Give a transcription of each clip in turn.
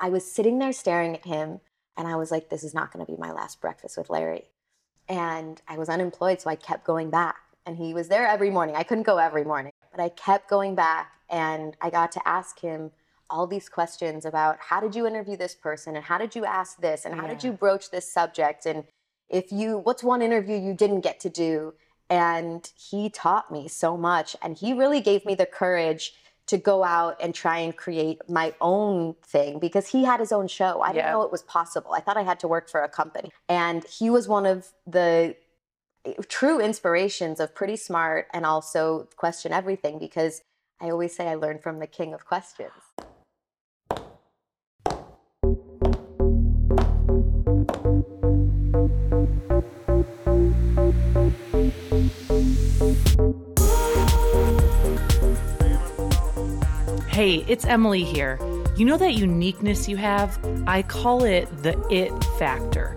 I was sitting there staring at him and I was like, this is not going to be my last breakfast with Larry. And I was unemployed, so I kept going back. And he was there every morning. I couldn't go every morning, but I kept going back and I got to ask him all these questions about how did you interview this person and how did you ask this and how did you broach this subject and if you what's one interview you didn't get to do and he taught me so much and he really gave me the courage to go out and try and create my own thing because he had his own show. I didn't Yeah. know it was possible. I thought I had to work for a company. And he was one of the eh, true inspirations of pretty smart and also question everything because I always say I learned from the king of questions. Hey, it's Emily here. You know that uniqueness you have? I call it the it factor.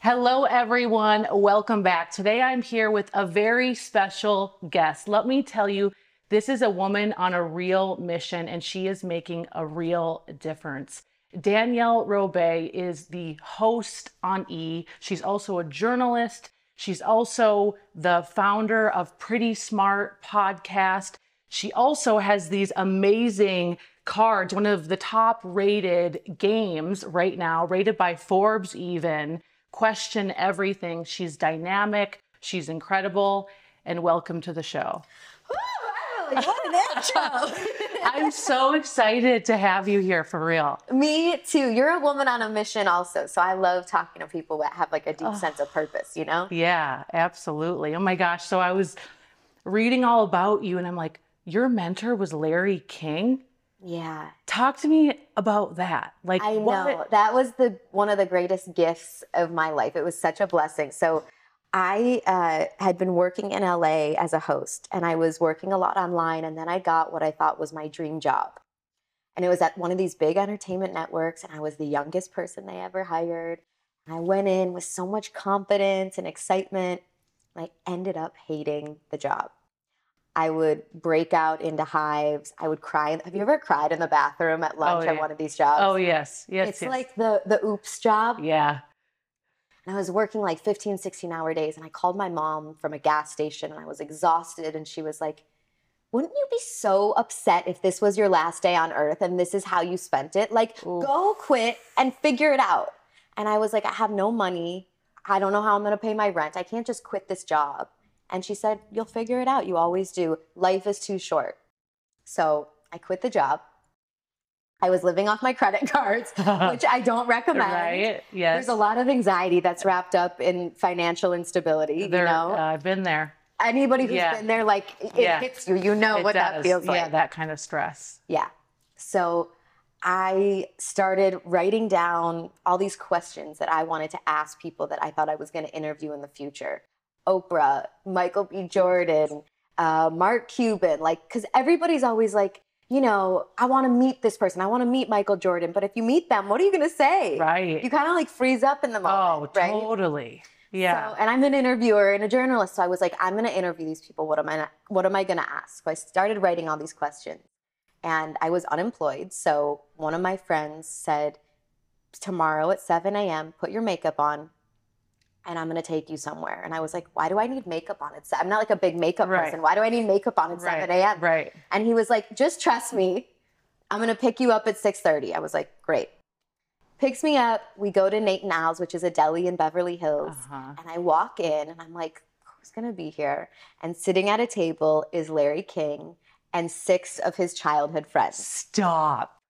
Hello, everyone. Welcome back. Today I'm here with a very special guest. Let me tell you, this is a woman on a real mission and she is making a real difference. Danielle Robay is the host on E. She's also a journalist. She's also the founder of Pretty Smart Podcast. She also has these amazing cards, one of the top rated games right now, rated by Forbes even. Question everything. She's dynamic, she's incredible, and welcome to the show. what an intro! I'm so excited to have you here for real. Me too. You're a woman on a mission, also. So I love talking to people that have like a deep sense of purpose. You know? Yeah, absolutely. Oh my gosh. So I was reading all about you, and I'm like, your mentor was Larry King. Yeah. Talk to me about that. Like, I know that was the one of the greatest gifts of my life. It was such a blessing. So, I uh, had been working in LA as a host, and I was working a lot online. And then I got what I thought was my dream job, and it was at one of these big entertainment networks. And I was the youngest person they ever hired. And I went in with so much confidence and excitement. And I ended up hating the job. I would break out into hives. I would cry. Have you ever cried in the bathroom at lunch oh, yeah. at one of these jobs? Oh, yes. Yes. it's yes. like the the oops job yeah. and i was working like 15 16 hour days and i called my mom from a gas station and i was exhausted and she was like wouldn't you be so upset if this was your last day on earth and this is how you spent it like Ooh. go quit and figure it out and i was like i have no money i don't know how i'm going to pay my rent i can't just quit this job and she said you'll figure it out you always do life is too short so i quit the job i was living off my credit cards which i don't recommend right. Yes. there's a lot of anxiety that's wrapped up in financial instability. There, you know, uh, I've been there. anybody who's yeah. been there, like it Yeah. hits you. You know It what that does. feels Yeah, like. that kind of stress. Yeah. So I started writing down all these questions that I wanted to ask people that I thought I was going to interview in the future. Oprah, Michael B. Jordan, uh, Mark Cuban, like, because everybody's always like, you know, I want to meet this person. I want to meet Michael Jordan. But if you meet them, what are you going to say? Right. You kind of like freeze up in the oh, moment, right? totally. Yeah. So, and I'm an interviewer and a journalist, so I was like, I'm going to interview these people. What am I? What am I going to ask? So I started writing all these questions, and I was unemployed. So one of my friends said, tomorrow at 7 a.m., put your makeup on, and I'm going to take you somewhere. And I was like, why do I need makeup on? It's I'm not like a big makeup Right. person. Why do I need makeup on at 7 a.m.? Right. And he was like, just trust me. I'm going to pick you up at 6:30. I was like, great. Picks me up. We go to Nate and Al's, which is a deli in Beverly Hills. Uh-huh. And I walk in and I'm like, who's going to be here? And sitting at a table is Larry King and six of his childhood friends. Stop.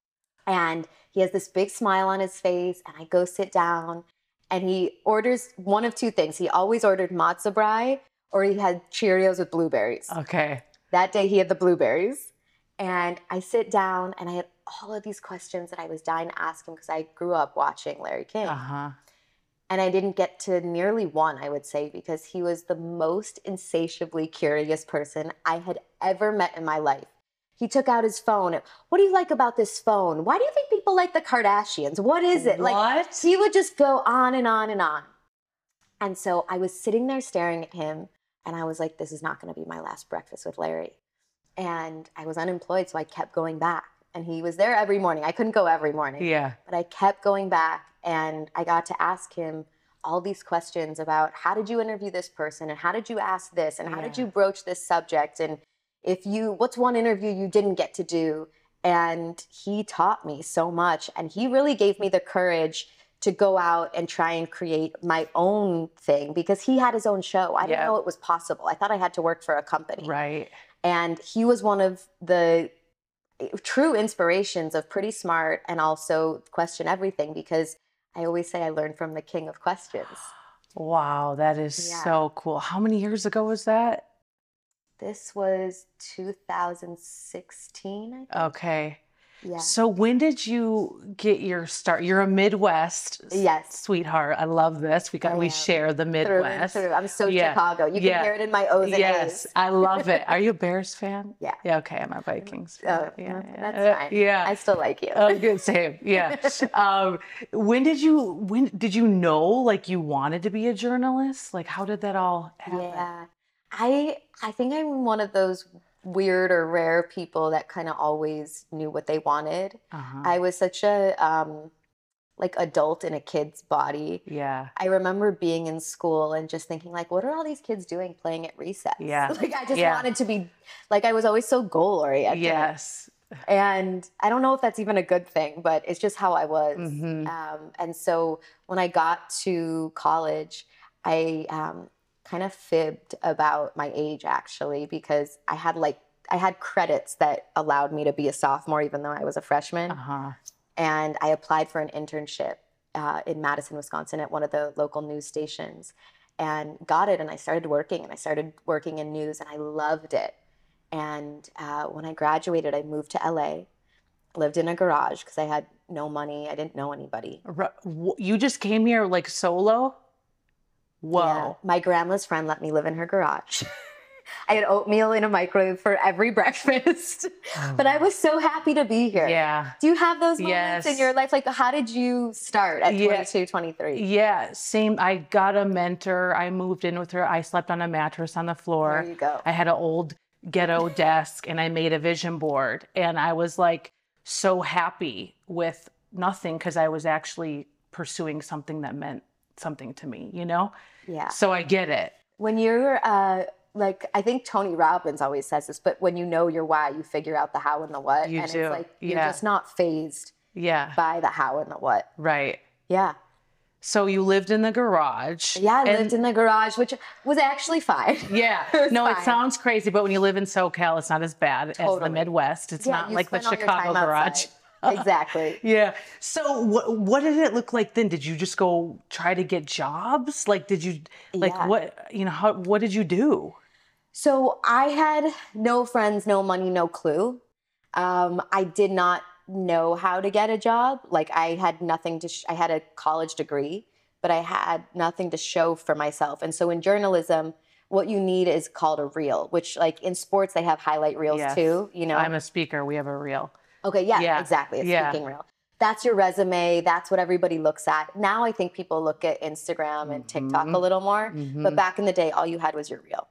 And he has this big smile on his face. And I go sit down and he orders one of two things. He always ordered matzo brei or he had Cheerios with blueberries. Okay. That day he had the blueberries. And I sit down and I had all of these questions that I was dying to ask him because I grew up watching Larry King. Uh huh. And I didn't get to nearly one, I would say, because he was the most insatiably curious person I had ever met in my life. He took out his phone. What do you like about this phone? Why do you think people like the Kardashians? What is it? Like What? he would just go on and on and on. And so I was sitting there staring at him and I was like, this is not going to be my last breakfast with Larry. And I was unemployed, so I kept going back. And he was there every morning. I couldn't go every morning Yeah. but I kept going back and I got to ask him all these questions about how did you interview this person and how did you ask this and how did you broach this subject and if you what's one interview you didn't get to do and he taught me so much and he really gave me the courage to go out and try and create my own thing because he had his own show. I didn't know it was possible. I thought I had to work for a company. Right. And he was one of the eh, true inspirations of Pretty Smart and also Question Everything because I always say I learned from the king of questions. Wow, that is Yeah. so cool. How many years ago was that? This was 2016, I think. Okay. Yeah. So when did you get your start? You're a Midwest Yes. sweetheart. I love this. We got I we am. share the Midwest. through. I'm so Yeah. Chicago. You Yeah. can hear it in my O's and Yes, A's. I love it. Are you a Bears fan? Yeah. Yeah. Okay, I'm a Vikings. Oh, fan. no, yeah. that's fine. Yeah. I still like you. Oh, good. Same. Yeah. um, when did you when did you know like you wanted to be a journalist? Like, how did that all happen? Yeah. I I think I'm one of those weird or rare people that kind of always knew what they wanted. Uh-huh. I was such a um like adult in a kid's body. yeah. I remember being in school and just thinking like what are all these kids doing playing at recess? Yeah. Like I just Yeah. wanted to be like I was always so goal oriented. Yes. And I don't know if that's even a good thing, but it's just how I was. Mhm. Um, and so when I got to college, I um, kind of fibbed about my age actually because I had like I had credits that allowed me to be a sophomore even though I was a freshman, Uh-huh. and I applied for an internship uh, in Madison, Wisconsin, at one of the local news stations, and got it. And I started working, and I started working in news, and I loved it. And uh, when I graduated, I moved to LA, lived in a garage because I had no money. I didn't know anybody. You just came here like solo? Whoa. Yeah. My grandma's friend let me live in her garage. I had oatmeal in a microwave for every breakfast. but I oh. was so happy to be here. Yeah. Do you have those moments in your life? Like, how did you start at Yeah. 22, 23? Yeah, same. I got a mentor. I moved in with her. I slept on a mattress on the floor. There you go. I had an old ghetto desk and I made a vision board. And I was like so happy with nothing because I was actually pursuing something that meant something to me, you know? Yeah. So I get it. When you're, uh, like, I think Tony Robbins always says this, but when you know your why, you figure out the how and the what. You and do. it's like, you're Yeah. just not fazed Yeah, by the how and the what. right. Yeah. So you lived in the garage. Yeah. I lived in the garage, which was actually fine. Yeah. It no, it sounds crazy, but when you live in SoCal, it's not as bad as the Midwest. It's Yeah, not like the spend all your Chicago garage. outside. Exactly. Yeah. So what what did it look like then? Did you just go try to get jobs? Like did you like Yeah. what you know how what did you do? So I had no friends, no money, no clue. Um, I did not know how to get a job. Like I had nothing to. Sh- I had a college degree, but I had nothing to show for myself. And so in journalism, what you need is called a reel. Which, like in sports, they have highlight reels Yes. too. You know. I'm a speaker. We have a reel. Okay, yeah, Yeah, exactly. A yeah. speaking reel. That's your resume. That's what everybody looks at. Now I think people look at Instagram and TikTok Mhm. a little more. Mhm. But back in the day, all you had was your reel.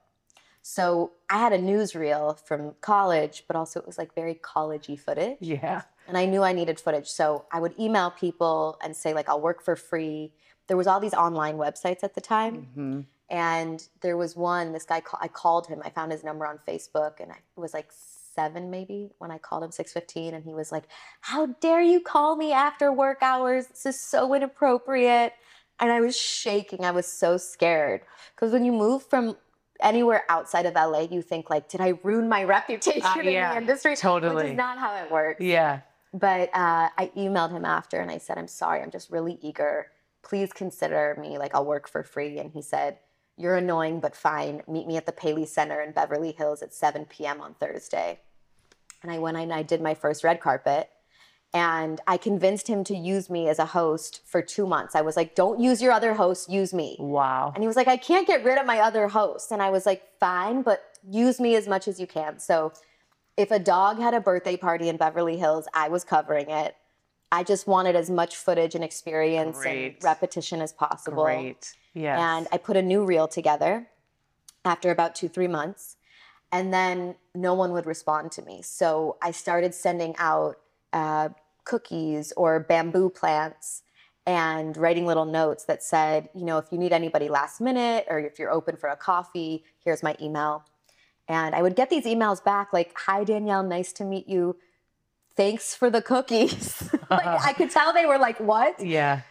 So I had a newsreel from college, but also it was like very collegey footage. Yeah. And I knew I needed footage. So I would email people and say, like, I'll work for free. There was all these online websites at the time. hmm And there was one, this guy, I called him. I found his number on Facebook and I, was like seven maybe when I called him 615 and he was like, how dare you call me after work hours? This is so inappropriate. And I was shaking. I was so scared. Because when you move from anywhere outside of LA, you think like, did I ruin my reputation Uh, in the industry? Which totally. is not how it works. Yeah. But uh, I emailed him after and I said, I'm sorry, I'm just really eager. Please consider me like I'll work for free. And he said, You're annoying, but fine. Meet me at the Paley Center in Beverly Hills at 7 p.m. on Thursday. And I went and I did my first red carpet. And I convinced him to use me as a host for two months. I was like, don't use your other host, use me. Wow. And he was like, I can't get rid of my other host. And I was like, fine, but use me as much as you can. So if a dog had a birthday party in Beverly Hills, I was covering it. I just wanted as much footage and experience Great. and repetition as possible. Great. Yes. And I put a new reel together after about two, three months. And then no one would respond to me. So I started sending out uh, cookies or bamboo plants and writing little notes that said, you know, if you need anybody last minute or if you're open for a coffee, here's my email. And I would get these emails back like, hi, Danielle, nice to meet you. Thanks for the cookies. like, I could tell they were like, what? yeah.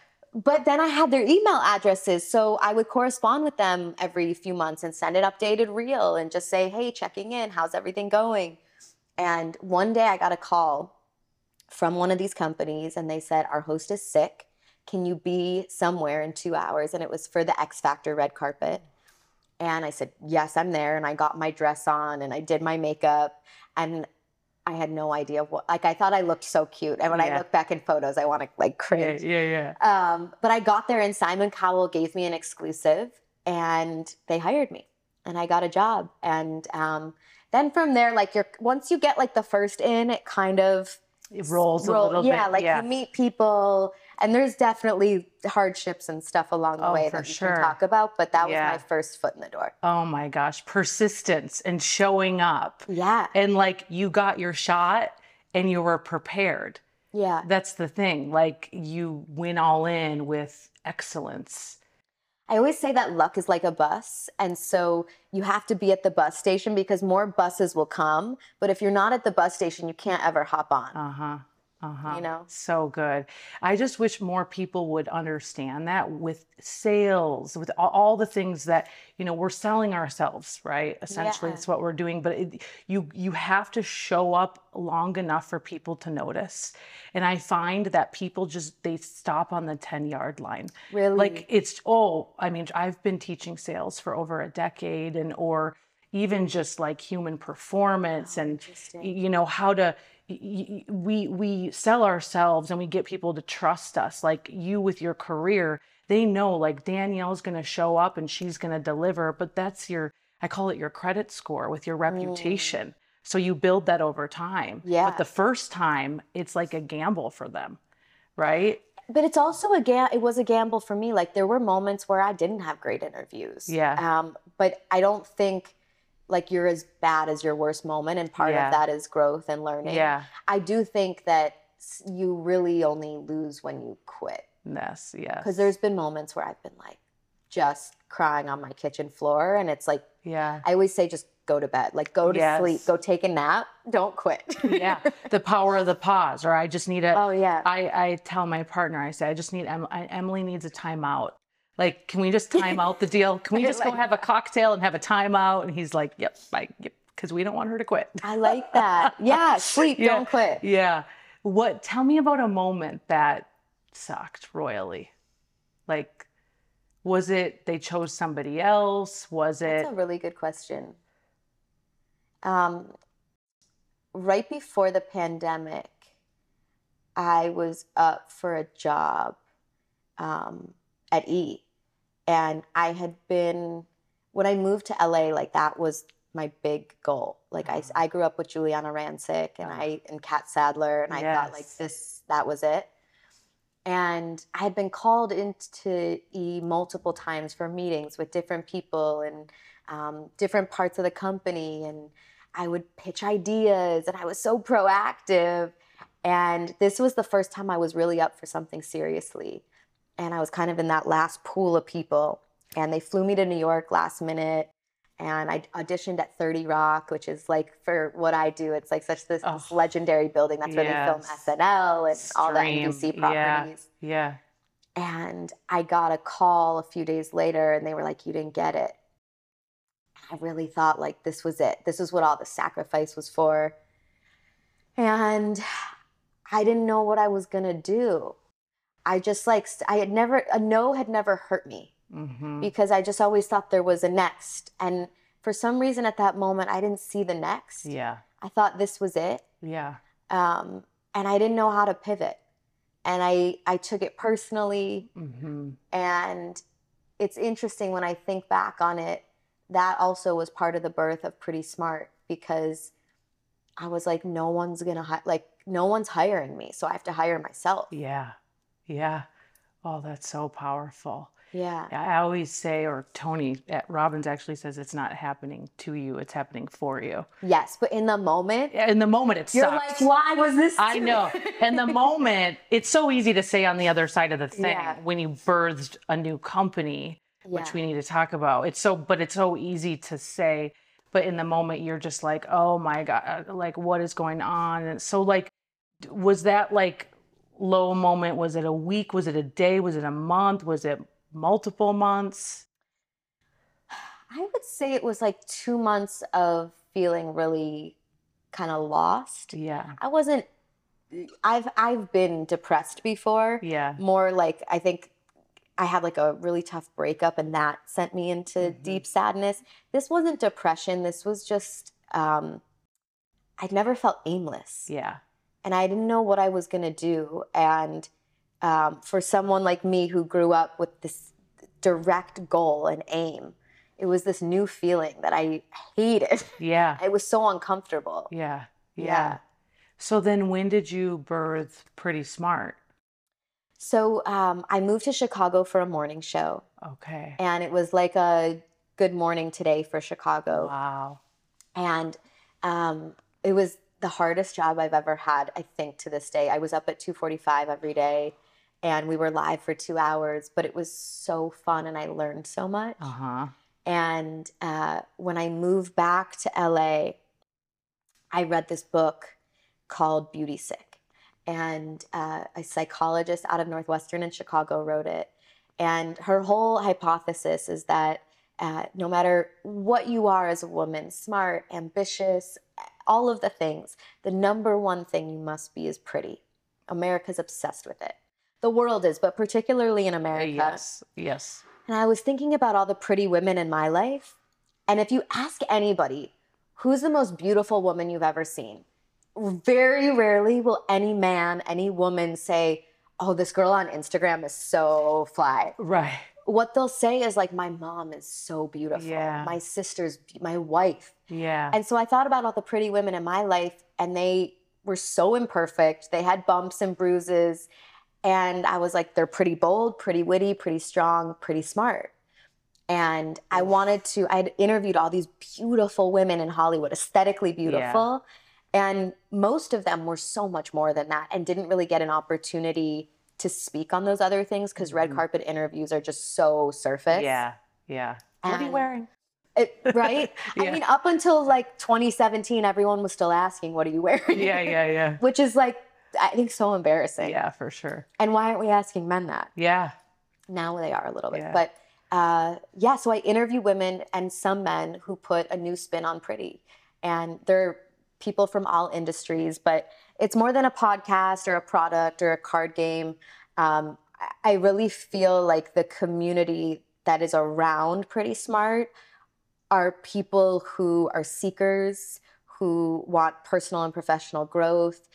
But then I had their email addresses. So I would correspond with them every few months and send an updated reel and just say, hey, checking in, how's everything going? And one day I got a call from one of these companies and they said, Our host is sick. Can you be somewhere in two hours? And it was for the X Factor red carpet. And I said, Yes, I'm there. And I got my dress on and I did my makeup. And I had no idea what, like, I thought I looked so cute. And when I look back in photos, I want to like Yeah. cringe. Yeah. Yeah. Um, but I got there and Simon Cowell gave me an exclusive and they hired me and I got a job. And um, then from there, like you're, once you get like the first in, it kind of It rolls a roll- little yeah, bit. like yeah. you meet people and there's definitely hardships and stuff along the Oh, way that you sure. can talk about, but that Yeah. was my first foot in the door. oh my gosh. Persistence and showing up. Yeah. And like you got your shot and you were prepared. Yeah. That's the thing. Like you went all in with excellence. I always say that luck is like a bus. And so you have to be at the bus station because more buses will come. But if you're not at the bus station, you can't ever hop on. Uh huh. Uh huh. You know? so good. I just wish more people would understand that with sales, with all, all the things that you know we're selling ourselves, right? Essentially, Yeah. it's what we're doing. But it, you you have to show up long enough for people to notice. And I find that people just they stop on the ten yard line. Really? Like it's oh, I mean, I've been teaching sales for over a decade, and or even just like human performance and you know how to we we sell ourselves and we get people to trust us like you with your career. They know like danielle's going to show up and she's going to deliver but that's your i call it your credit score with your reputation. So you build that over time Yeah. but the first time it's like a gamble for them right? But it's also a ga- it was a gamble for me. Like there were moments where i didn't have great interviews Yeah. um, but i don't think like you're as bad as your worst moment and part Yeah. of that is growth and learning. Yeah. I do think that you really only lose when you quit. Yes yes. Because there's been moments where i've been like just crying on my kitchen floor and it's like yeah. I always say just go to bed. Like go to Yes. sleep. Go take a nap. Don't quit. Yeah. The power of the pause or i just need a oh yeah. I, I tell my partner, I say, I just need, em- I, Emily needs a timeout. Like, can we just time out the deal? Can we just go have a cocktail and have a timeout? And he's like, yep, I, yep, because we don't want her to quit. i like that yeah sleep Yeah. don't quit Yeah. What, tell me about a moment that sucked royally. Like, was it they chose somebody else? Was it, That's a really good question. Um, right before the pandemic, I was up for a job um, at E, and I had been when I moved to LA. Like that was my big goal. Like I, Uh-huh. I grew up with Giuliana Rancic and I and Catt Sadler, and I thought like this that was it. And I had been called into E multiple times for meetings with different people and um, different parts of the company. And I would pitch ideas and I was so proactive. And this was the first time I was really up for something seriously. And I was kind of in that last pool of people. And they flew me to New York last minute. And I auditioned at 30 Rock, which is like for what I do, it's like such this, this Oh. legendary building. That's where they film SNL and all the Stream, NBC yeah. properties. yeah. And I got a call a few days later and they were like, You didn't get it. I really thought like this was it. This is what all the sacrifice was for. And I didn't know what I was going to do. I just like, I had never, a no had never hurt me hmm because I just always thought there was a next. And for some reason at that moment, I didn't see the next. Yeah. I thought this was it. Yeah. Um, and I didn't know how to pivot. And I I took it personally hmm and it's interesting when I think back on it that also was part of the birth of Pretty Smart because I was like no one's going to hi- like no one's hiring me, so I have to hire myself. Yeah. Yeah. Oh, that's so powerful. Yeah. I always say, or Tony at Robbins actually says, it's not happening to you, it's happening for you. Yes, but in the moment In the moment, it's you're sucks. like why was this I know. me?" In the moment, it's so easy to say on the other side of the thing Yeah. when you birthed a new company, which we need to talk about. It's so, but it's so easy to say. But in the moment, you're just like, oh my God, like what is going on? And so, like, was that like low moment? Was it a week? Was it a day? Was it a month? Was it multiple months? I would say it was like 2 months of feeling really kind of lost. Yeah. I wasn't I've I've been depressed before. Yeah. More like I think I had like a really tough breakup and that sent me into Mhm. deep sadness. This wasn't depression. This was just um I'd never felt aimless. Yeah. And I didn't know what I was going to do and um, for someone like me who grew up with this direct goal and aim, it was this new feeling that I hated. Yeah. It was so uncomfortable. Yeah. Yeah. Yeah. So then when did you birth Pretty Smart? So um, I moved to Chicago for a morning show, Okay. and it was like a Good Morning Today for Chicago, Wow. and um, it was the hardest job I've ever had. I think to this day, I was up at two forty-five every day, and we were live for two hours. But it was so fun, and I learned so much. Uh huh. And uh, when I moved back to LA, I read this book called Beauty Sick. And uh, a psychologist out of Northwestern in Chicago wrote it. And her whole hypothesis is that uh, no matter what you are as a woman, smart, ambitious, all of the things, the number one thing you must be is pretty. America's obsessed with it. The world is, but particularly in uh, America. Yes. Yes. And I was thinking about all the pretty women in my life. And if you ask anybody, who's the most beautiful woman you've ever seen? Very rarely will any man, any woman say, Oh, this girl on Instagram is so fly. Right. What they'll say is like, My mom is so beautiful. Yeah. My sister's, my wife. Yeah. And so I thought about all the pretty women in my life, and they were so imperfect. They had bumps and bruises. And I was like, they're pretty bold, pretty witty, pretty strong, pretty smart. And I wanted to, I had interviewed all these beautiful women in Hollywood, aesthetically beautiful. And most of them were so much more than that and didn't really get an opportunity to speak on those other things because red Mhm. carpet interviews are just so surface. yeah. Yeah. what are you wearing? It, right? I mean, up until like 2017, everyone was still asking, "What are you wearing?" Yeah. Yeah. Yeah. Which is like, I think, so embarrassing. Yeah. For sure. And why aren't we asking men that? Yeah. Now they are a little bit, Yeah. but uh, yeah. So I interview women and some men who put a new spin on pretty, and they're people from all industries. But it's more than a podcast or a product or a card game. Um, I- really feel like the community that is around Pretty Smart are people who are seekers, who want personal and professional growth.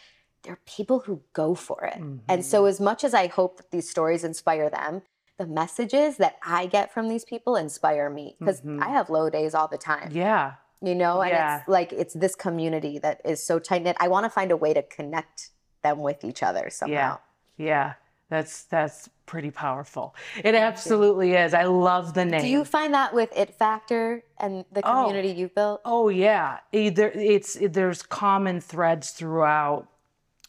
They're people who go for it. And so, as much as I hope that these stories inspire them, the messages that I get from these people inspire me because Mhm. I have low days all the time, Yeah. You know? And Yeah. it's like, it's this community that is so tight knit. I want to find a way to connect them with each other somehow. Yeah. That's that's pretty powerful. It absolutely is. I love the name. Do you find that with It Factor and the Oh. community you've built? Oh yeah, either it's there's common threads throughout,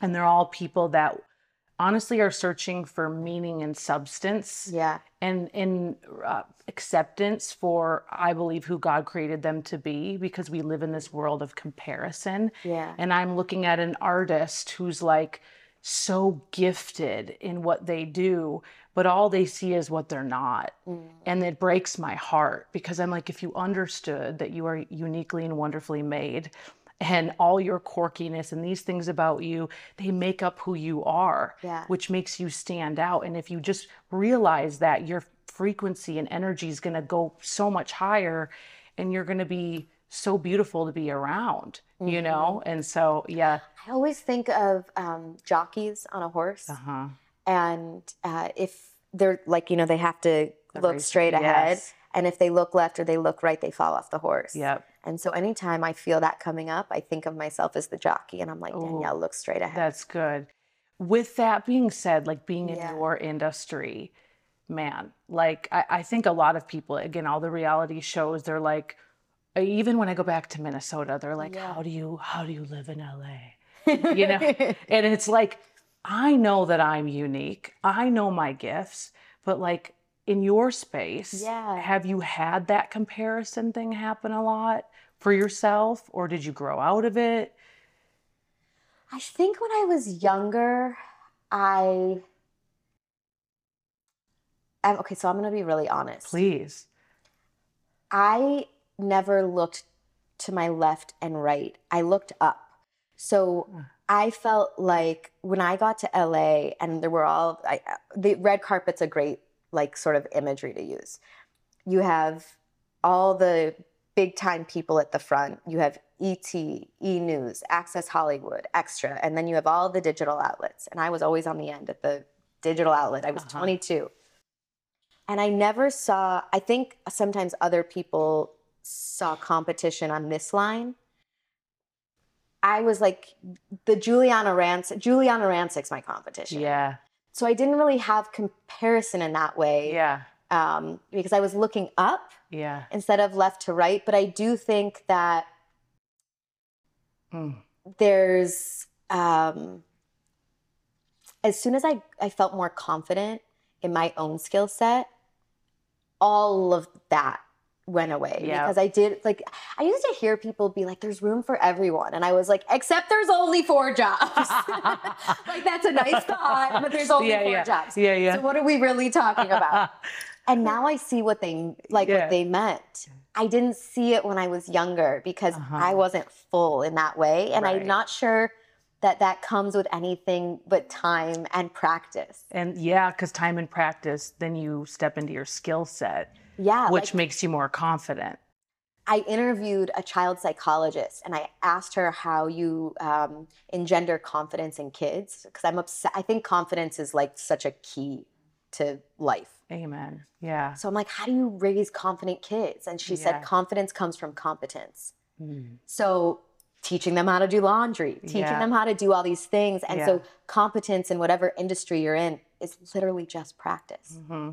and they're all people that honestly are searching for meaning and substance Yeah. and in uh, acceptance for I believe who God created them to be because we live in this world of comparison. Yeah. And I'm looking at an artist who's like so gifted in what they do, but all they see is what they're not. Mm. And it breaks my heart because I'm like, if you understood that you are uniquely and wonderfully made and all your quirkiness and these things about you, they make up who you are, Yeah. which makes you stand out. And if you just realize that your frequency and energy is going to go so much higher and you're going to be so beautiful to be around, you know? Mm-hmm. And so, yeah. I always think of um, jockeys on a horse, Uh huh. and uh, if they're like, you know, they have to look race- straight ahead, yes. And if they look left or they look right, they fall off the horse. Yep. And so anytime I feel that coming up, I think of myself as the jockey, and I'm like, Ooh. Danielle, look straight ahead. That's good. With that being said, like being in Yeah. your industry, man, like I, I think a lot of people, again, all the reality shows, they're like, uh, even when I go back to Minnesota, they're like, Yeah. how do you, how do you live in LA? you know? and it's like, I know that I'm unique. I know my gifts, but like in your space, Yeah. have you had that comparison thing happen a lot for yourself or did you grow out of it? I think when I was younger, I. I'm, okay, so I'm going to be really honest. Please. I never looked to my left and right. I looked up. So Mm. I felt like when I got to LA and there were all I, the red carpet's a great like sort of imagery to use. You have all the big time people at the front. You have ET, E News, Access Hollywood, Extra, and then you have all the digital outlets. And I was always on the end at the digital outlet. I was Uh-huh. 22. And I never saw, I think sometimes other people saw competition on this line. I was like, the Giuliana Rancic, Giuliana Rancic's my competition. Yeah. So I didn't really have comparison in that way Yeah. um, because I was looking up Yeah. instead of left to right. But I do think that Mm. there's, um, as soon as I, I felt more confident in my own skill set, all of that went away Yeah. because I did like I used to hear people be like there's room for everyone and I was like except there's only four jobs like that's a nice thought but there's only yeah, four yeah. jobs Yeah, yeah. so what are we really talking about and now I see what they like what they meant I didn't see it when I was younger because Uh-huh. I wasn't full in that way and Right. I'm not sure that that comes with anything but time and practice and yeah, because time and practice, then you step into your skill set, yeah which like, makes you more confident. I interviewed a child psychologist and I asked her how you um, engender confidence in kids because I'm upset. I think confidence is like such a key to life. Amen. Yeah. So I'm like, how do you raise confident kids? And she Yeah. said, confidence comes from competence. Mm. So teaching them how to do laundry, teaching Yeah. them how to do all these things. And Yeah. so competence in whatever industry you're in is literally just practice. hmm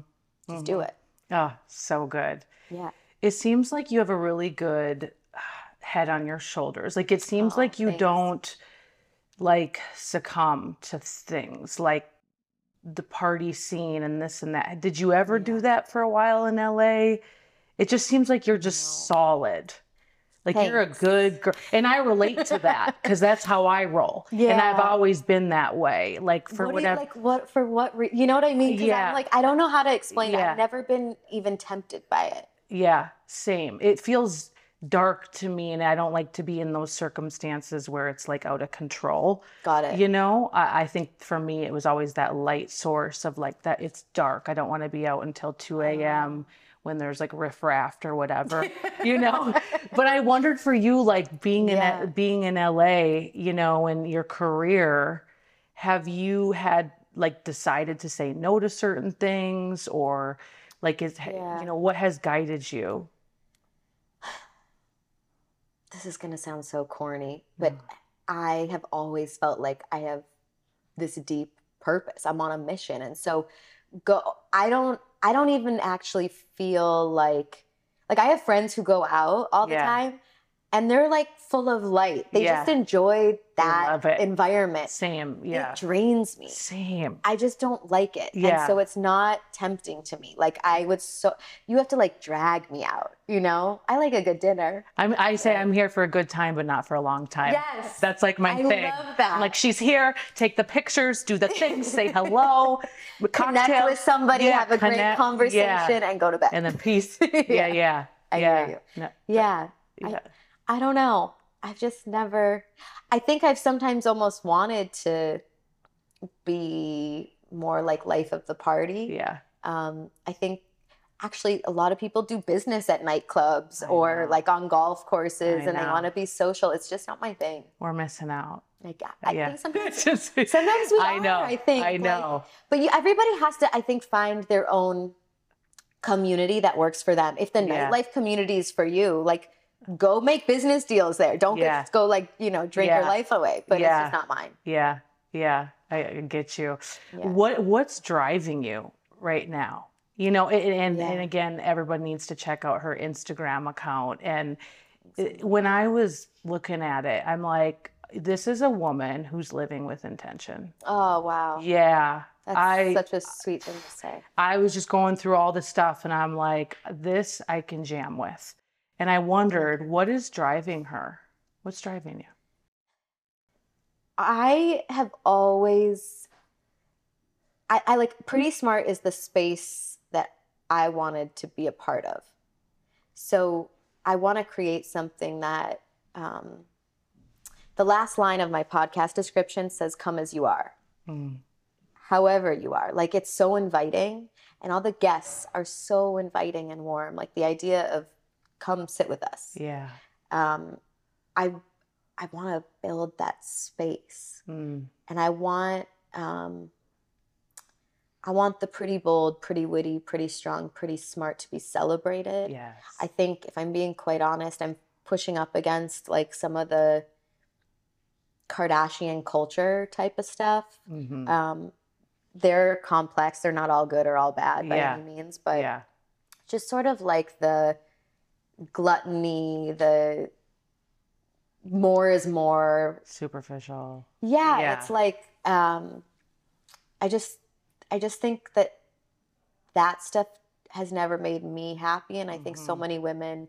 Just do it. Oh, so good. Yeah. It seems like you have a really good uh, head on your shoulders. Like it seems Oh, like you thanks. don't like succumb to things like the party scene and this and that. Did you ever do that for a while in LA? It just seems like you're just solid. Like you're a good girl. And I relate to that because that's how I roll. Yeah. And I've always been that way. Like for what do you, whatever. like what for what re- you know what I mean? Yeah. I'm like I don't know how to explain it. I've never been even tempted by it. Yeah, same. It feels dark to me, and I don't like to be in those circumstances where it's like out of control. Got it. You know, I, I think for me, it was always that light source of like that it's dark. I don't want to be out until 2 a.m. when there's like riffraff or whatever, you know. But I wondered for you, like being in Yeah. being in LA, you know, in your career, have you had like decided to say no to certain things or like is Yeah. you know what has guided you This is gonna sound so corny, but Mm. I have always felt like I have this deep purpose. I'm on a mission, and so go. I don't. I don't even actually feel like like I have friends who go out all the Yeah. time, and they're like full of light. They Yeah. just enjoy that environment. same yeah It drains me. same I just don't like it. Yeah. And so it's not tempting to me. Like I would so you have to like drag me out, you know? I like a good dinner. I'm, i say i'm here for a good time but not for a long time Yes. that's like my I thing love that. Like she's here take the pictures do the things say hello Connect with somebody, Yeah, have a great conversation yeah. and go to bed. and then peace yeah yeah I yeah hear you. No, yeah. yeah. I don't know. I've just never I think I've sometimes almost wanted to be more like life of the party. yeah Um, I think actually a lot of people do business at nightclubs I or know. like on golf courses I and they know. want to be social. It's just not my thing. We're missing out. Like I yeah. think sometimes sometimes we I are, know. I think, I like- know. But you, everybody has to, I think, find their own community that works for them. If the Yeah. nightlife community is for you, like go make business deals there. Don't Yeah. go like you know drink Yeah. your life away. But Yeah. it's just not mine. yeah. Yeah. I, I get you. What What's driving you right now? You know, and and, and again, everybody needs to check out her Instagram account. And it- when I was looking at it, I'm like, this is a woman who's living with intention. Oh wow, Yeah. that's I such a sweet thing to say. I was just going through all the stuff and I'm like, this I can jam with. And I wondered, what is driving her? What's driving you? I have always, I, I like Pretty Smart is the space that I wanted to be a part of. So I want to create something that um, the last line of my podcast description says, Come as you are, Mm, however you are. Like it's so inviting, and all the guests are so inviting and warm. Like the idea of come sit with us. yeah. Um, I, I want to build that space Mm, and I want um, I want the pretty bold, pretty witty, pretty strong, pretty smart to be celebrated. yes. I think if I'm being quite honest, I'm pushing up against like some of the Kardashian culture type of stuff. Mhm. Um, they're complex. They're not all good or all bad by Yeah. any means, but yeah. just sort of like the gluttony, the more is more Superficial. yeah, Yeah. it's like um, I just I just think that that stuff has never made me happy, and I think so Mhm. many women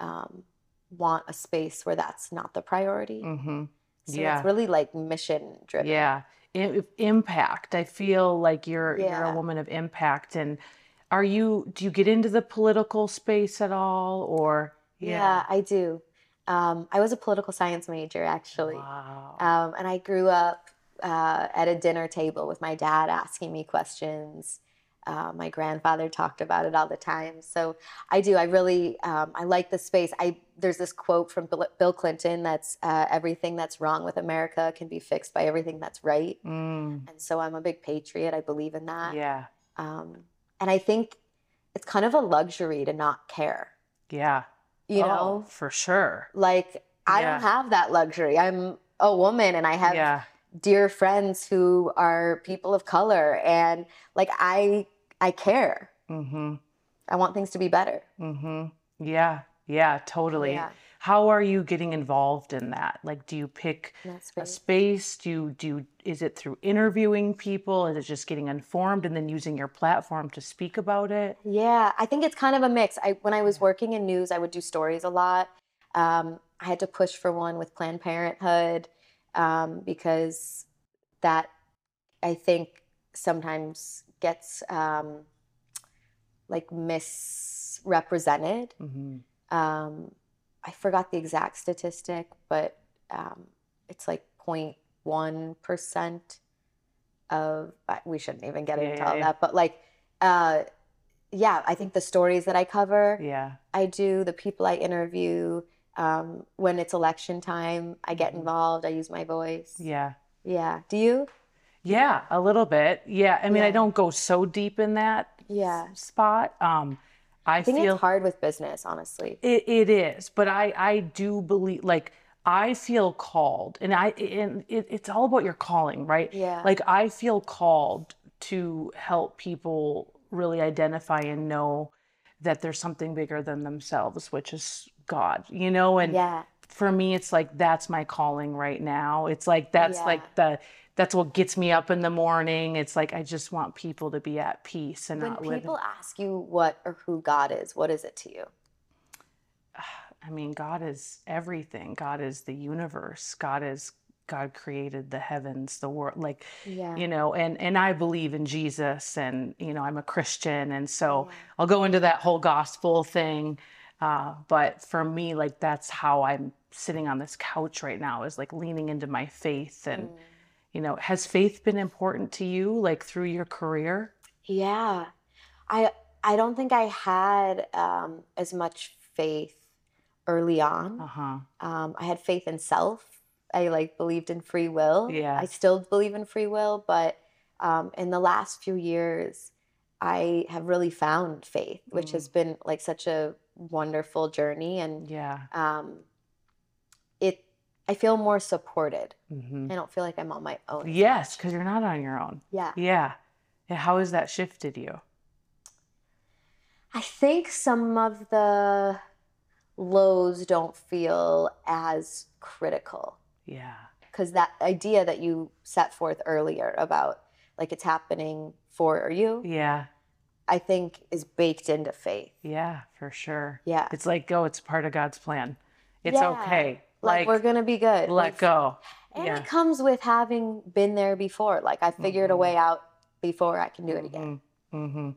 um, want a space where that's not the priority. hmm So yeah. it's really like mission driven. Yeah. I- impact. I feel like you're you're a woman of impact. And are you? Do you get into the political space at all, or yeah, I do. Um, I was a political science major actually. Wow. Um, and I grew up uh, at a dinner table with my dad asking me questions. Uh, my grandfather talked about it all the time. So I do. I really um, I like the space. I there's this quote from Bill, Bill Clinton that's uh, everything that's wrong with America can be fixed by everything that's right. Mm, And so I'm a big patriot. I believe in that. yeah. Um, and I think it's kind of a luxury to not care. Yeah. You Oh, know, for sure. like I Yeah. don't have that luxury. I'm a woman and I have yeah. dear friends who are people of color and like I I care. Mm-hmm. I want things to be better. Mm-hmm. Yeah. Yeah. Totally. Yeah. How are you getting involved in that? Like, do you pick a space? Do you do? you- Is it through interviewing people? Is it just getting informed and then using your platform to speak about it? Yeah, I think it's kind of a mix. I when I was working in news, I would do stories a lot. Um, I had to push for one with Planned Parenthood um, because that I think sometimes gets um, like misrepresented. Mm-hmm. um, I forgot the exact statistic, but um, it's like 0.1 percent of. We shouldn't even get Yeah, into yeah, all yeah. that, but like, uh, yeah, I think the stories that I cover, Yeah. I do. The people I interview, um, when it's election time, I get Mhm. involved. I use my voice. Yeah. Yeah. Do you? Yeah, a little bit. Yeah. I mean, I don't go so deep in that Yeah. spot. Um, I, I think feel it's hard with business, honestly. it, it is, but I I do believe like I feel called, and I and it, it's all about your calling, right? Yeah. Like I feel called to help people really identify and know that there's something bigger than themselves, which is God, you know, and yeah. for me it's like that's my calling right now it's like that's Yeah. like the that's what gets me up in the morning it's like i just want people to be at peace and When not When people ask you what or who God is, what is it to you? i mean god is everything god is the universe god is god created the heavens the world like Yeah. you know and and i believe in jesus and you know i'm a christian and so Yeah. i'll go into that whole gospel thing uh, but for me like that's how i'm sitting on this couch right now is like leaning into my faith and Mm. You know has faith been important to you like through your career Yeah. I I don't think I had um, as much faith early on. Uh-huh. Um, I had faith in self. I like believed in free will. Yeah. I still believe in free will, but um, in the last few years, I have really found faith, which has been like such a wonderful journey, and Yeah. um. I feel more supported. hmm I don't feel like I'm on my own. Yes, because you're not on your own. Yeah. Yeah. And how has that shifted you? I think some of the lows don't feel as critical Yeah. because that idea that you set forth earlier about like it's happening for you, Yeah. I think is baked into faith. Yeah, for sure. Yeah. It's like go, it's part of God's plan. It's Yeah. okay. Like, Like, we're going to be good. let go. And Yeah. it comes with having been there before. Like I figured a Mhm. way out before I can do it again. hmm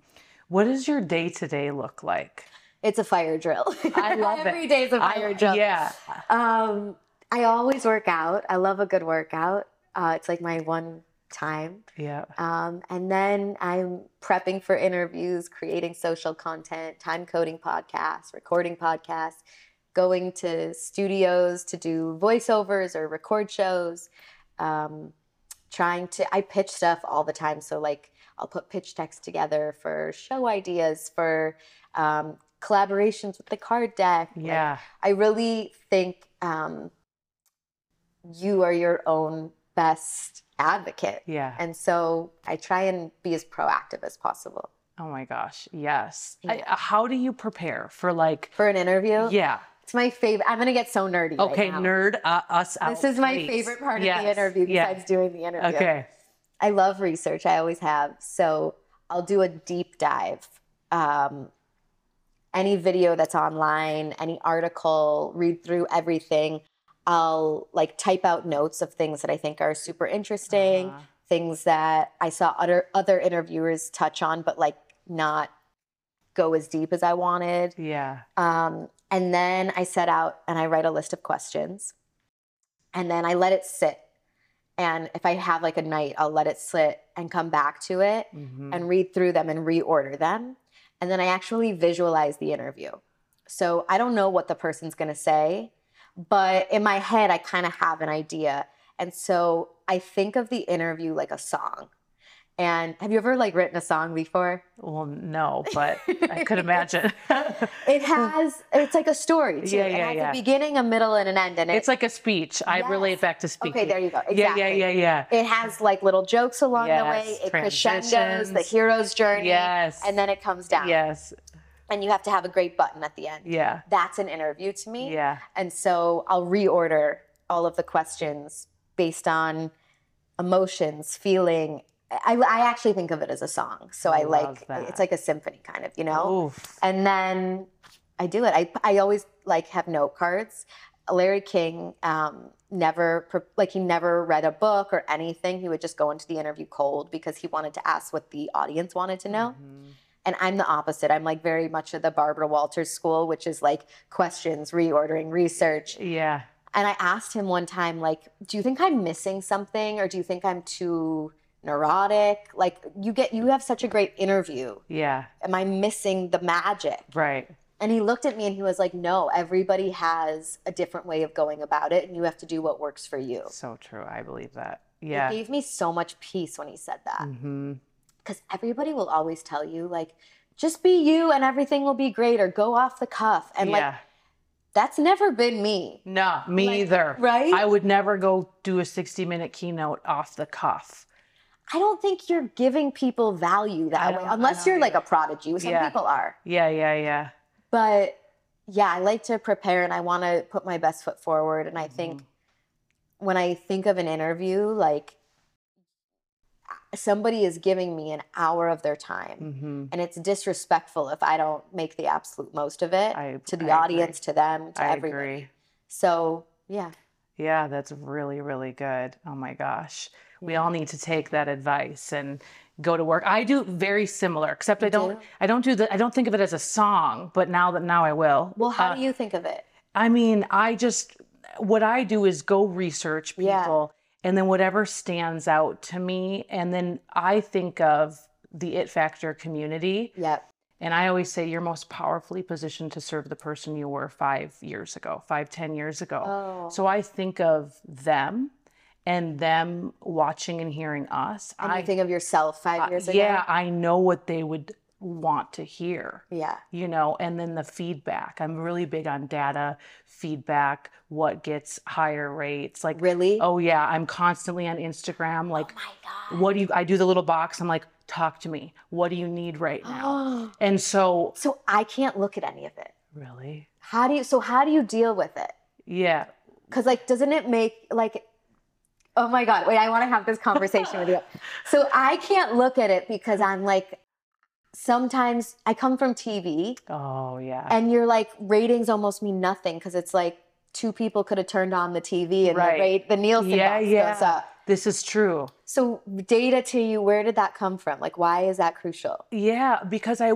What does your day to day look like? It's a fire drill. I love it. Every day's a I- fire drill. Yeah. Um, I always work out. I love a good workout. Uh, it's like my one time. Yeah. Um, and then I'm prepping for interviews, creating social content, time coding podcasts, recording podcasts, going to studios to do voiceovers or record shows. Um, trying to, I pitch stuff all the time. So, like, I'll put pitch decks together for show ideas, for um, collaborations with the card deck. Like, Yeah. I really think um, you are your own best advocate. Yeah. And so I try and be as proactive as possible. Oh my gosh. Yes. I- how do you prepare for like, For an interview, yeah. It's my favorite. I'm going to get so nerdy. right Okay, now. nerd uh, us out. This is my please. favorite part Yes, of the interview besides doing the interview. Okay. I love research. I always have. So I'll do a deep dive. Um, any video that's online, any article, read through everything. I'll like type out notes of things that I think are super interesting, Uh-huh. things that I saw other other interviewers touch on, but like not go as deep as I wanted. Yeah. Um, and then I set out and I write a list of questions. And then I let it sit. And if I have like a night, I'll let it sit and come back to it Mhm. and read through them and reorder them. And then I actually visualize the interview. So I don't know what the person's going to say, but in my head, I kind of have an idea. And so I think of the interview like a song. And have you ever like written a song before? Well, no, but I could imagine. It has, it's like a story too. Yeah, it yeah, has yeah. a beginning, a middle, and an end. And it, it's like a speech. I relate Yes. back to speaking. okay, there you go. Yeah, Exactly. yeah, yeah, yeah. It has like little jokes along the way. Yes, It crescendos, the hero's journey, Yes. and then it comes down. Yes. And you have to have a great button at the end. Yeah. That's an interview to me. Yeah. And so I'll reorder all of the questions based on emotions, feeling. I, I actually think of it as a song. So I, I like, that. it's like a symphony kind of, you know? Oof. And then I do it. I, I always like have note cards. Larry King um, never, like, he never read a book or anything. He would just go into the interview cold because he wanted to ask what the audience wanted to know. Mhm. And I'm the opposite. I'm like very much of the Barbara Walters school, which is like questions, reordering, research. Yeah. And I asked him one time, like, do you think I'm missing something or do you think I'm too neurotic? Like, you get, you have such a great interview. Yeah. Am I missing the magic? Right. And he looked at me and he was like, no, everybody has a different way of going about it and you have to do what works for you. So true. I believe that. Yeah it gave me so much peace when he said that. Mm-hmm. because everybody will always tell you like just be you and everything will be great or go off the cuff and yeah. like that's never been me no, me like, either. right? I would never go do a 60 minute keynote off the cuff. I don't think you're giving people value that way unless you're like a prodigy some Yeah. people are Yeah. Yeah. Yeah. but yeah i like to prepare and i want to put my best foot forward and i think Mm-hmm. when i think of an interview like somebody is giving me an hour of their time hmm and it's disrespectful if i don't make the absolute most of it I- to the I agree. audience to them to I everybody agree. so yeah Yeah, that's really, really good. Oh my gosh. We all need to take that advice and go to work. I do very similar, except I don't do? I don't do the I don't think of it as a song, but now that now I will. well how Uh, do you think of it I mean, I just what I do is go research Yeah. people and then whatever stands out to me and then I think of the it factor community yep And I always say you're most powerfully positioned to serve the person you were five years ago, five, ten years ago. Oh. So I think of them and them watching and hearing us. And I you think of yourself five uh, years ago? yeah, I know what they would want to hear Yeah. you know, and then the feedback. I'm really big on data, feedback, what gets higher rates. Like, Really? oh, yeah, I'm constantly on Instagram. Like, my God. what do you, I do the little box. I'm like, talk to me. What do you need right now? Oh. And so, So I can't look at any of it. really? How do you, so how do you deal with it? Yeah. Because, like, doesn't it make, like, oh my God, wait, I want to have this conversation with you. So I can't look at it because I'm like, sometimes I come from TV Oh, yeah. and you're like, ratings almost mean nothing because it's like two people could have turned on the TV and Right. the, rate, the Nielsen Yeah, box yeah. goes up. this is true. So data to you, where did that come from? Like, why is that crucial? Yeah, because I,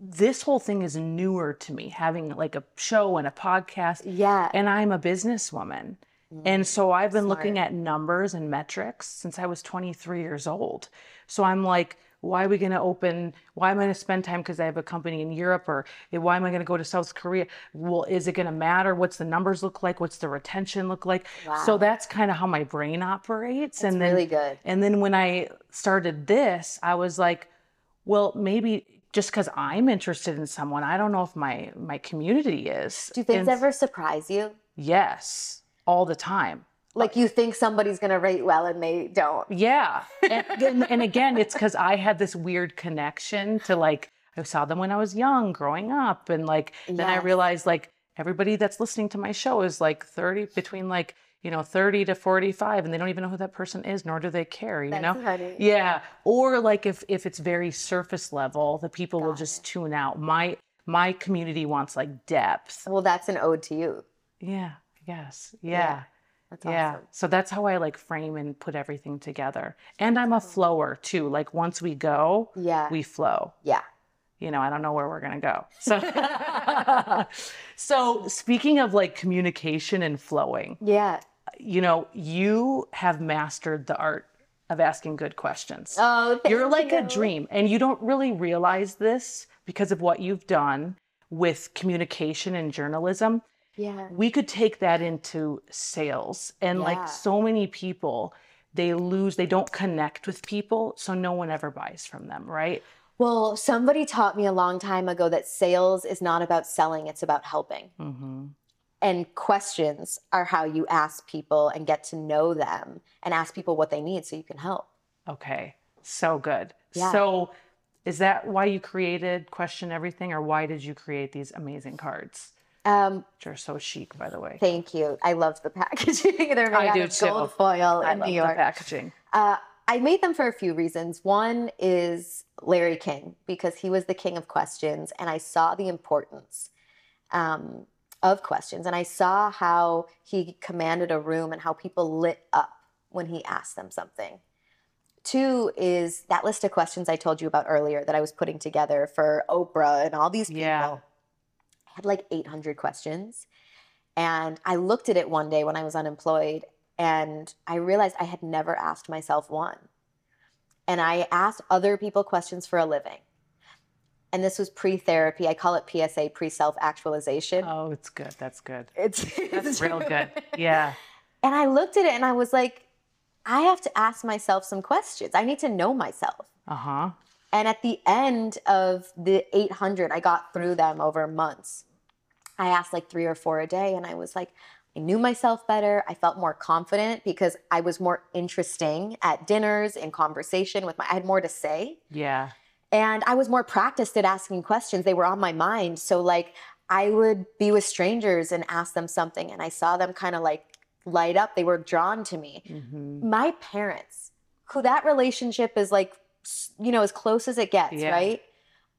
this whole thing is newer to me, having like a show and a podcast. Yeah. and I'm a businesswoman. And mm-hmm. so I've been looking at numbers and metrics since I was 23 years old. So I'm like, why are we going to open? Why am I going to spend time because I have a company in Europe? Or why am I going to go to South Korea? Well, is it going to matter? What's the numbers look like? What's the retention look like? So that's kind of how my brain operates. It's and then, really good. and then when I started this, I was like, well, maybe just because I'm interested in someone, I don't know if my my community is. Do things And- ever surprise you? Yes, all the time. Like you think somebody's gonna rate well and they don't. Yeah. And, and, and again, it's because I had this weird connection to like, I saw them when I was young, growing up. And like, then I Yes. realized like everybody that's listening to my show is like 30, between like, you know, 30 to 45, and they don't even know who that person is, nor do they care, you That's know? funny. Yeah. Or like if if it's very surface level, the people will just tune out. My my community wants like depth. Well, that's an ode to you. Yeah. Yes. Yeah. yeah. That's Yeah. awesome. So that's how I like frame and put everything together. And I'm a flower too. Like once we go, Yeah. we flow. yeah. You know, I don't know where we're going to go. So So speaking of like communication and flowing, Yeah. you know, you have mastered the art of asking good questions. Oh, You're like a dream and you don't really realize this because of what you've done with communication and journalism Yeah. we could take that into sales and Yeah. like so many people they lose they don't connect with people so no one ever buys from them right Well, somebody taught me a long time ago that sales is not about selling, it's about helping. mm-hmm. And questions are how you ask people and get to know them and ask people what they need so you can help. okay so good Yeah. so is that why you created question everything or why did you create these amazing cards Um, which are so chic by the way thank you. I love the packaging. They're made I out of too. gold foil i in love New the York. packaging Uh, I made them for a few reasons. One is Larry King, because he was the king of questions, and I saw the importance um, of questions, and I saw how he commanded a room and how people lit up when he asked them something. Two is that list of questions I told you about earlier that I was putting together for Oprah and all these people. Yeah. I had like 800 questions. And I looked at it one day when I was unemployed and I realized I had never asked myself one. And I asked other people questions for a living. And this was pre therapy. I call it PSA, pre self actualization. oh it's good that's good It's, that's it's real good yeah And I looked at it and I was like, I have to ask myself some questions. I need to know myself. uh-huh And at the end of the 800, I got through them over months. I asked like three or four a day, and I was like, I knew myself better. I felt more confident because I was more interesting at dinners, in conversation with my, I had more to say. yeah And I was more practiced at asking questions. They were on my mind. So, like, I would be with strangers and ask them something, and I saw them kind of like light up. They were drawn to me hmm my parents, who that relationship is like, you know, as close as it gets, Yeah. right?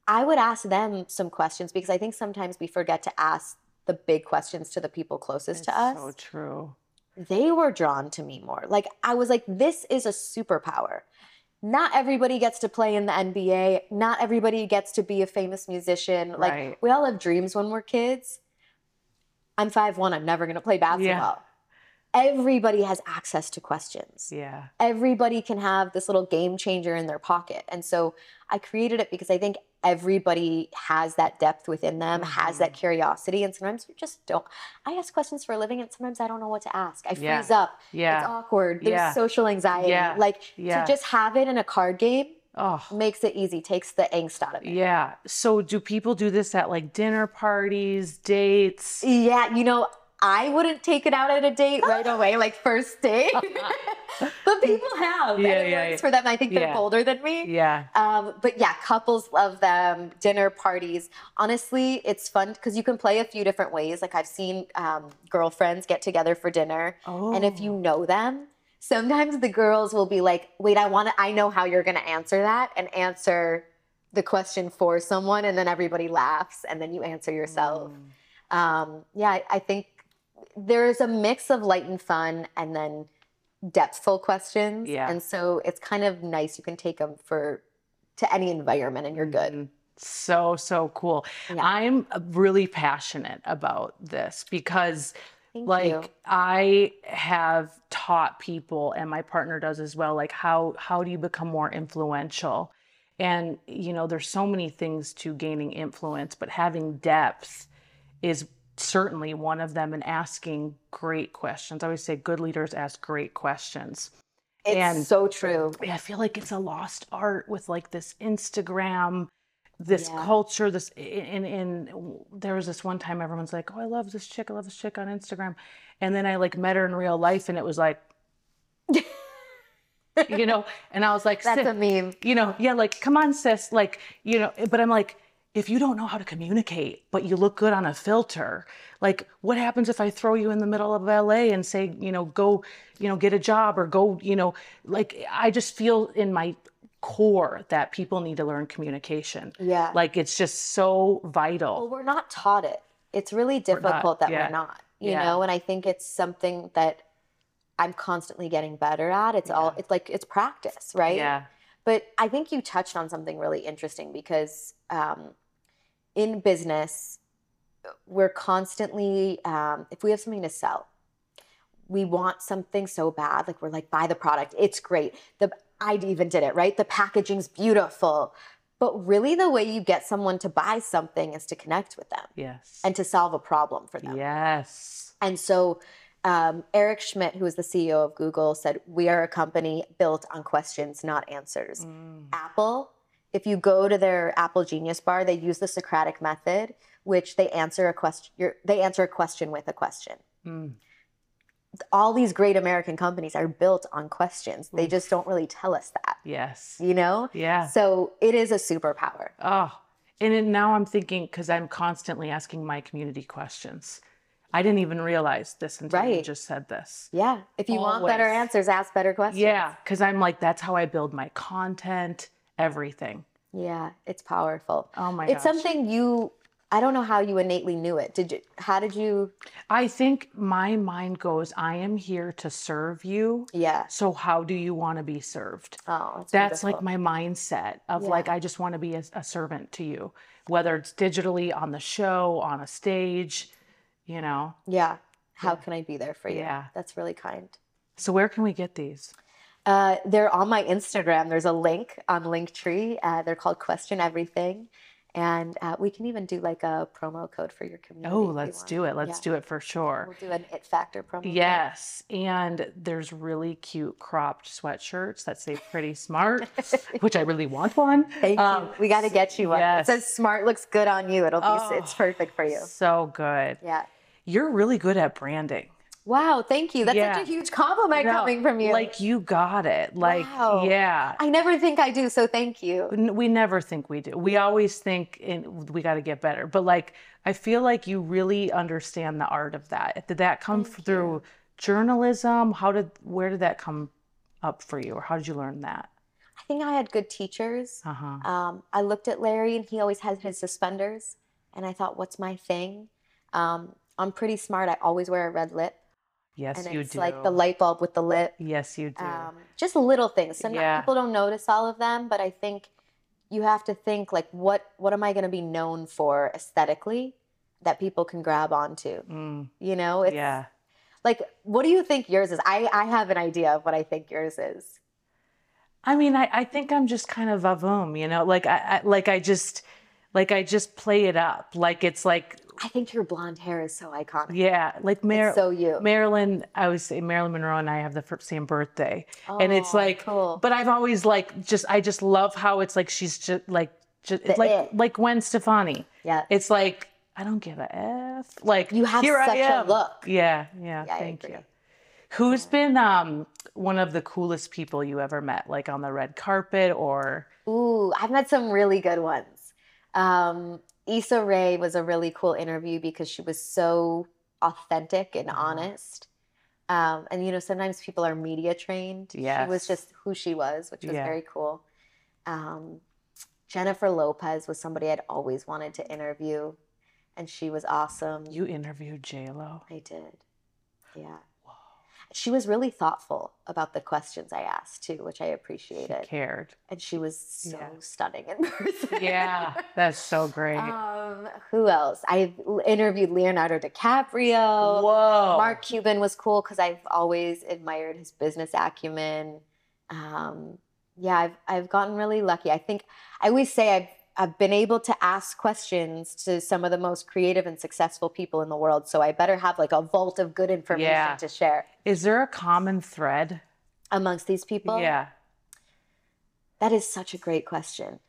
I would ask them some questions because I think sometimes we forget to ask the big questions to the people closest to us. so true They were drawn to me more. Like, I was like, this is a superpower. Not everybody gets to play in the NBA. Not everybody gets to be a famous musician. Like, Right. we all have dreams when we're kids. I'm five one. I'm never going to play basketball. Everybody has access to questions yeah everybody can have this little game changer in their pocket. And so I created it because I think everybody has that depth within them, has that Mhm. curiosity, and sometimes you just don't. I ask questions for a living, and sometimes I don't know what to ask. I freeze Yeah. up. Yeah. It's awkward. There's Yeah. social anxiety. Yeah. Like Yeah. to just have it in a card game Oh. makes it easy, takes the angst out of it. Yeah. So do people do this at like dinner parties, dates? Yeah, you know, I wouldn't take it out at a date right away, like first date. but people have. Yeah, and it yeah, works yeah. for them. I think they're Yeah. bolder than me. Yeah. Um, but yeah, couples love them, dinner parties. Honestly, it's fun because you can play a few different ways. Like I've seen um, girlfriends get together for dinner, Oh. and if you know them, sometimes the girls will be like, "Wait, I want to. I know how you're going to answer that," and answer the question for someone, and then everybody laughs, and then you answer yourself. Mm. Um, yeah, I, I think there's a mix of light and fun, and then depthful questions. Yeah. and so it's kind of nice. You can take them for to any environment, and you're good. Mhm. So, so cool. Yeah. I'm really passionate about this because Thank like you. I have taught people and my partner does as well like how how do you become more influential? And you know, there's so many things to gaining influence, but having depth is certainly one of them and asking great questions. I always say good leaders ask great questions. It's and- so true. Yeah, I feel like it's a lost art with like this Instagram, this Yeah. culture, this and and there was this one time everyone's like, "Oh, I love this chick. I love this chick on Instagram," and then I like met her in real life, and it was like, you know, and I was like, That's "Sis," a meme. you know, yeah, like, come on, sis, like, you know, but I'm like, if you don't know how to communicate, but you look good on a filter, like, what happens if I throw you in the middle of LA and say, you know, go, you know, get a job or go, you know, like, I just feel in my core that people need to learn communication. Yeah. Like, it's just so vital. well, we're not taught it. It's really difficult that yeah. we're not. You Yeah. know, and I think it's something that I'm constantly getting better at. It's all it's like it's practice, right? Yeah. But I think you touched on something really interesting because um, in business, we're constantly, um, if we have something to sell, we want something so bad. Like we're like, buy the product. It's great. The I even did it right. The packaging's beautiful, but really, the way you get someone to buy something is to connect with them Yes. and to solve a problem for them. yes. And so, um, Eric Schmidt, who is the CEO of Google, said, We are a company built on questions, not answers. Mm. Apple, if you go to their Apple Genius Bar, they use the Socratic method, which they answer a question. They answer a question with a question. Mm. All these great American companies are built on questions. They just don't really tell us that, Yes. you know. Yeah. So it is a superpower. Oh, and then now I'm thinking because I'm constantly asking my community questions. I didn't even realize this until you just said this. Yeah. If you want better answers, ask better questions. Yeah, because I'm like, that's how I build my content, everything. Yeah. It's powerful. Oh my it's gosh. something you. I don't know how you innately knew it. Did you? How did you? I think my mind goes, I am here to serve you. Yeah. So how do you want to be served? Oh, that's, That's like my mindset of Yeah. like, I just want to be a, a servant to you, whether it's digitally on the show, on a stage, you know. Yeah. How Yeah. can I be there for you? Yeah. That's really kind. So where can we get these? Uh, they're on my Instagram. There's a link on Linktree. Uh, they're called Question Everything. And uh, we can even do like a promo code for your community. Oh, let's do it. Let's Yeah. do it for sure. We'll do an It Factor promo. code. Yes, and there's really cute cropped sweatshirts that say "pretty smart," which I really want one. Thank Um, you. We got to get you one. yes. It says smart looks good on you. It'll be, Oh, it's perfect for you. So good. Yeah. You're really good at branding. Wow. Thank you. That's Yeah. such a huge compliment No, coming from you. Like you got it. Like Wow. yeah. I never think I do. So thank you. We never think we do. We always think in, we got to get better. But like I feel like you really understand the art of that. Did that come Thank through journalism? How did where did that come up for you or how did you learn that? I think I had good teachers. Uh-huh. Um, I looked at Larry and he always had his suspenders. And I thought, what's my thing? Um, I'm pretty smart. I always wear a red lip. Yes, and you it's do. like the light bulb with the lip. Yes, you do. Um, just little things. Some Yeah. people don't notice all of them, but I think you have to think like, what what am I going to be known for aesthetically that people can grab onto? Mm, You know, it's yeah. like, what do you think yours is? I I have an idea of what I think yours is. I mean, I, I think I'm just kind of vavoom, you know, like I, I like I just like I just play it up. Like it's like I think your blonde hair is so iconic. yeah, like Mar- so you. Marilyn, I was saying Marilyn Monroe and I have the same birthday, oh, and it's like, cool. but I've always like just I just love how it's like she's just like just The like it. like Gwen Stefani. Yeah. It's like I don't give a f. Like You have here I such a look. Yeah, yeah. Yeah, thank you. Who's been um one of the coolest people you ever met, like on the red carpet or? Ooh, I've met some really good ones. Um, Issa Rae was a really cool interview because she was so authentic and Mhm. honest. Um, and you know, sometimes people are media trained. Yeah, She was just who she was, which was Yeah. very cool. Um, Jennifer Lopez was somebody I'd always wanted to interview, and she was awesome. You interviewed J Lo. I did. Yeah. She was really thoughtful about the questions I asked too, which I appreciated. She cared. And she was so Yeah. stunning in person. Yeah, that's so great. Um, who else? I interviewed Leonardo DiCaprio. Whoa. Mark Cuban was cool because I've always admired his business acumen. Um, yeah, I've I've gotten really lucky. I think I always say I've I've been able to ask questions to some of the most creative and successful people in the world. So I better have like a vault of good information Yeah. to share Is there a common thread? amongst these people. yeah. That is such a great question.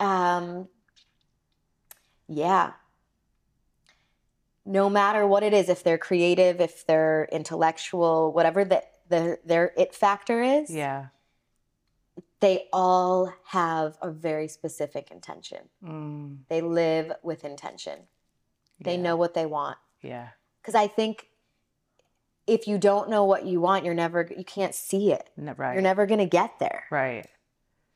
Um, yeah. No matter what it is, if they're creative, if they're intellectual, whatever the, the their it factor is, Yeah. They all have a very specific intention. Mm, They live with intention. They yeah. know what they want. Yeah. Because I think if you don't know what you want, you're never you can't see it. Ne- right. You're never gonna get there. right.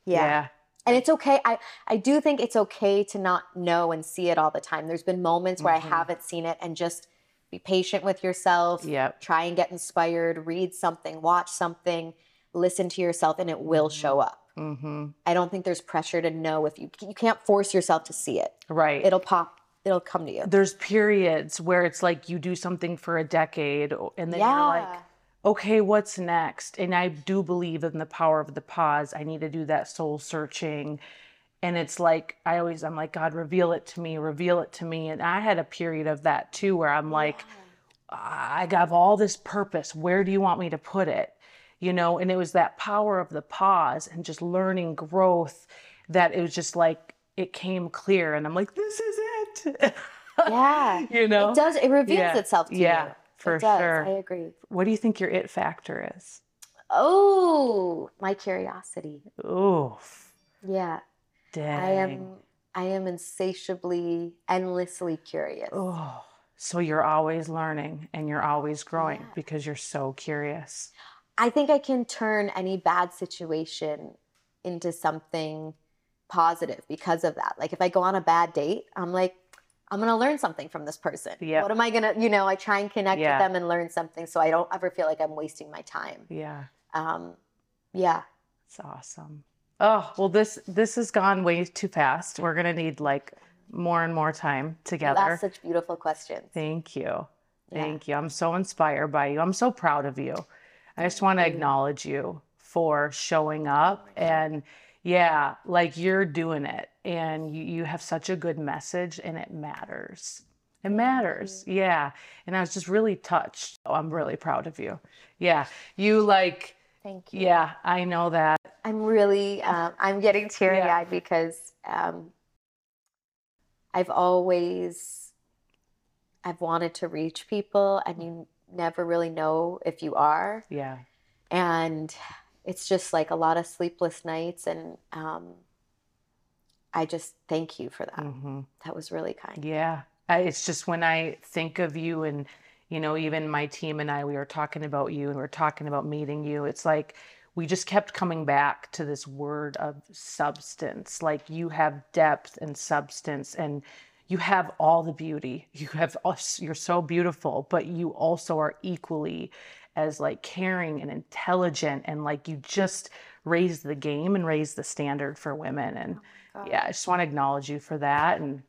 yeah. yeah. and it's okay i i do think it's okay to not know and see it all the time there's been moments where Mhm. i haven't seen it and just be patient with yourself Yep. try and get inspired read something watch something listen to yourself and it will show up Mm-hmm. i don't think there's pressure to know if you you can't force yourself to see it Right. it'll pop it'll come to you There's periods where it's like you do something for a decade and then yeah you're like, okay, what's next? And I do believe in the power of the pause. I need to do that soul searching. And it's like, I always, I'm like, God, reveal it to me, reveal it to me. And I had a period of that too, where I'm like, I have all this purpose. Where do you want me to put it? You know, and it was that power of the pause and just learning growth that it was just like, it came clear. And I'm like, this is it. yeah you know? it does it reveals Yeah. itself to Yeah, you for it does. sure. i agree What do you think your it factor is? oh my curiosity Oof. yeah Dang. I am I am insatiably, endlessly curious. Oh, so you're always learning and you're always growing Yeah. because you're so curious. I think I can turn any bad situation into something positive because of that. Like if I go on a bad date, I'm like, I'm gonna learn something from this person. Yep. What am I gonna, you know, I try and connect Yeah. with them and learn something so I don't ever feel like I'm wasting my time. Yeah, Um, yeah. it's awesome. Oh, well this this has gone way too fast. We're to need like more and more time together. That's such beautiful questions. Thank you. Yeah. Thank you. I'm so inspired by you. I'm so proud of you. I just want to acknowledge you for showing up and yeah, like you're doing it and you, you have such a good message and it matters. It matters. Yeah. And I was just really touched. Oh, I'm really proud of you. Yeah. You like, Thank you. yeah, I know that. I'm really, um, I'm getting teary Yeah. eyed because um, I've always, I've wanted to reach people, and you never really know if you are, Yeah. and it's just like a lot of sleepless nights, and um, I just thank you for that. hmm That was really kind. Yeah. I, it's just when I think of you and, you know, even my team and I, we were talking about you and we are talking about meeting you. It's like we just kept coming back to this word of substance. Like you have depth and substance and you have all the beauty. You have, us- you're so beautiful, but you also are equally as like caring and intelligent and like you just raised the game and raised the standard for women. And God. yeah, I just want to acknowledge you for that. And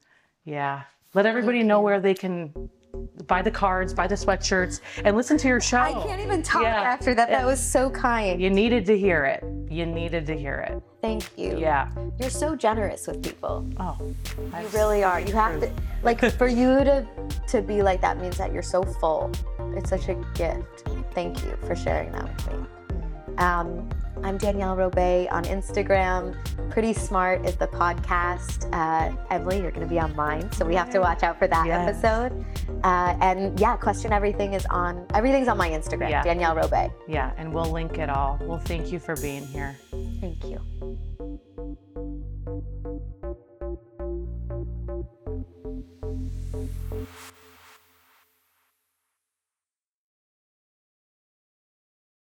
yeah, let everybody know where they can buy the cards, buy the sweatshirts, and listen to your show. I can't even talk Yeah. after that. That was so kind. You needed to hear it. You needed to hear it. Thank you. Yeah. You're so generous with people. Oh, You really are. You have to like for you to to be like that means that you're so full. It's such a gift. Thank you for sharing that with me. Um, I'm Danielle Robay on Instagram. Pretty Smart is the podcast. Uh, Emily, you're going to be on mine, so we have to watch out for that Yes. episode. Uh, and yeah, Question Everything is on. Everything's on my Instagram, Yeah. Danielle Robay. Yeah, and we'll link it all. Well, thank you for being here. Thank you.